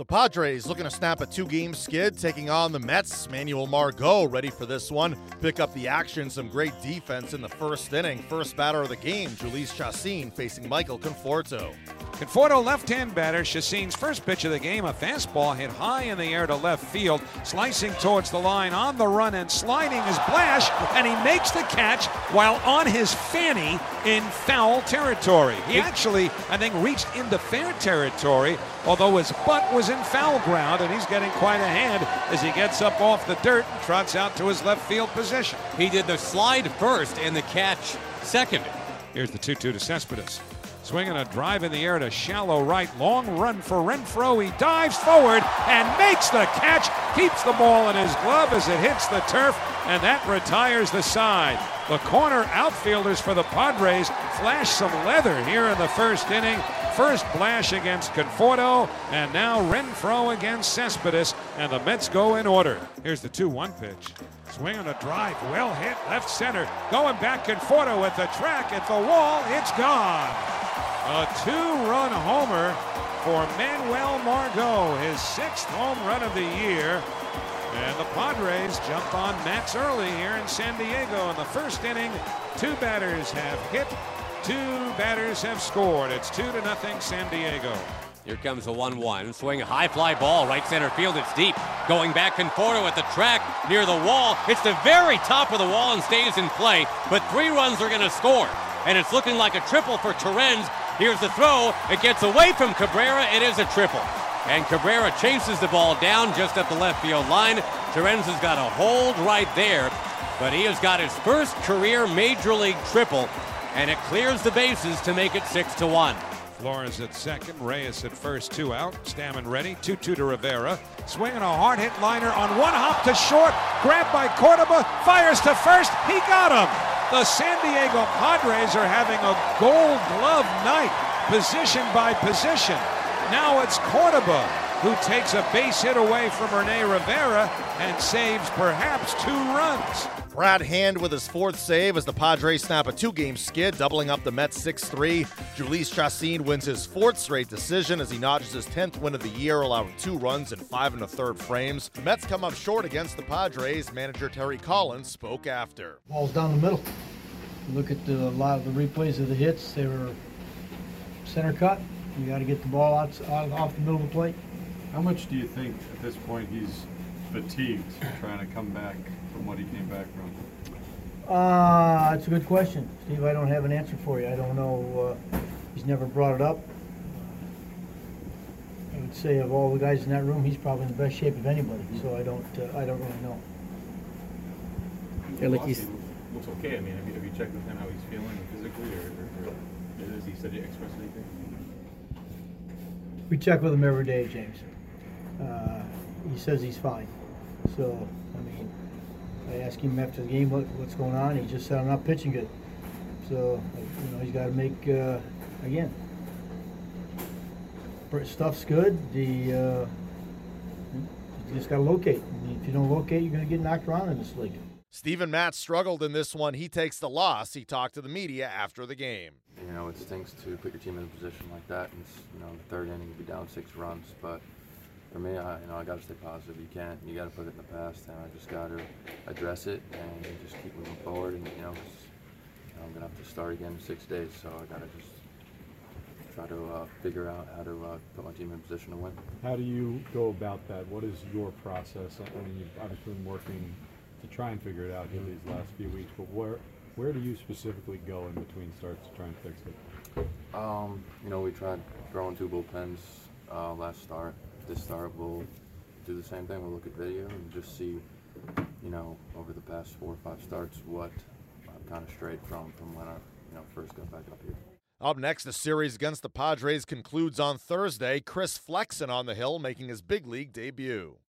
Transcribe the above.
The Padres looking to snap a two game skid, taking on the Mets. Manuel Margot ready for this one. Pick up the action, some great defense in the first inning. First batter of the game, Jhoulys Chacin facing Michael Conforto. Conforto left-hand batter. Chacin's first pitch of the game, a fastball hit high in the air to left field, slicing towards the line on the run and sliding is Blash, and he makes the catch while on his fanny in foul territory. He actually, I think, reached into fair territory, although his butt was in foul ground, and he's getting quite a hand as he gets up off the dirt and trots out to his left field position. He did the slide first and the catch second. Here's the 2 2 to Cespedes. Swinging a drive in the air to shallow right. Long run for Renfroe. He dives forward and makes the catch. Keeps the ball in his glove as it hits the turf, and that retires the side. The corner outfielders for the Padres flash some leather here in the first inning. First Blash against Conforto, and now Renfroe against Cespedes, and the Mets go in order. Here's the 2 1 pitch. Swing on a drive, well hit, left center. Going back, Conforto at the track, at the wall, it's gone. A two-run homer for Manuel Margot, his sixth home run of the year. And the Padres jump on Mets early here in San Diego. In the first inning, two batters have hit, two batters have scored. It's two to nothing San Diego. Here comes the 1 1. Swing, high fly ball, right center field. It's deep. Going back, Conforto at the track near the wall. It's the very top of the wall and stays in play. But three runs are going to score. And it's looking like a triple for Torrens. Here's the throw. It gets away from Cabrera. It is a triple. And Cabrera chases the ball down just at the left field line. Torrens has got a hold right there. But he has got his first career major league triple. And it clears the bases to make it 6 to 1. Flores at second, Reyes at first, two out. Stammen ready, 2 2 to Rivera. Swinging a hard hit liner on one hop to short. Grabbed by Cordoba, fires to first. He got him. The San Diego Padres are having a gold glove night, position by position. Now it's Cordoba who takes a base hit away from Rene Rivera and saves perhaps two runs. Brad Hand with his fourth save as the Padres snap a two game skid, doubling up the Mets 6 3. Jhoulys Chacin wins his fourth straight decision as he notches his 10th win of the year, allowing two runs in five and a third frames. The Mets come up short against the Padres. Manager Terry Collins spoke after. Ball's down the middle. You look at the, a lot of the replays of the hits, they were center cut. You got to get the ball out, out off the middle of the plate. How much do you think at this point he's fatigued trying to come back from what he came back from? Uh, that's a good question, Steve. I don't have an answer for you. I don't know. Uh, he's never brought it up. I would say of all the guys in that room, he's probably in the best shape of anybody. So I don't. Uh, I don't really know. Yeah, like he's- Looks okay. I mean, have you, have you checked with him how he's feeling physically, or, or, or has he said he expressed anything? We check with him every day, James. Uh, he says he's fine. So I mean, I asked him after the game what, what's going on. He just said I'm not pitching good. So you know he's got to make uh, again. Stuff's good. The uh, you just got to locate. If you don't locate, you're going to get knocked around in this league. Steven Matz struggled in this one. He takes the loss. He talked to the media after the game. You know, it stinks to put your team in a position like that, and you know, the third inning, be down six runs. But for me, I, you know, I got to stay positive. You can't, you got to put it in the past, and I just got to address it and just keep moving forward. And you know, 'cause, you know, I'm gonna have to start again in six days, so I got to just try to uh, figure out how to uh, put my team in position to win. How do you go about that? What is your process? I mean, you've obviously been working to try and figure it out here these last few weeks, but where where do you specifically go in between starts to try and fix it? Um, you know, we tried throwing two bullpens uh, last start. This start, we'll do the same thing. We'll look at video and just see, you know, over the past four or five starts, what I'm kind of straight from from when I, you know, first got back up here. Up next, the series against the Padres concludes on Thursday. Chris Flexen on the hill making his big league debut.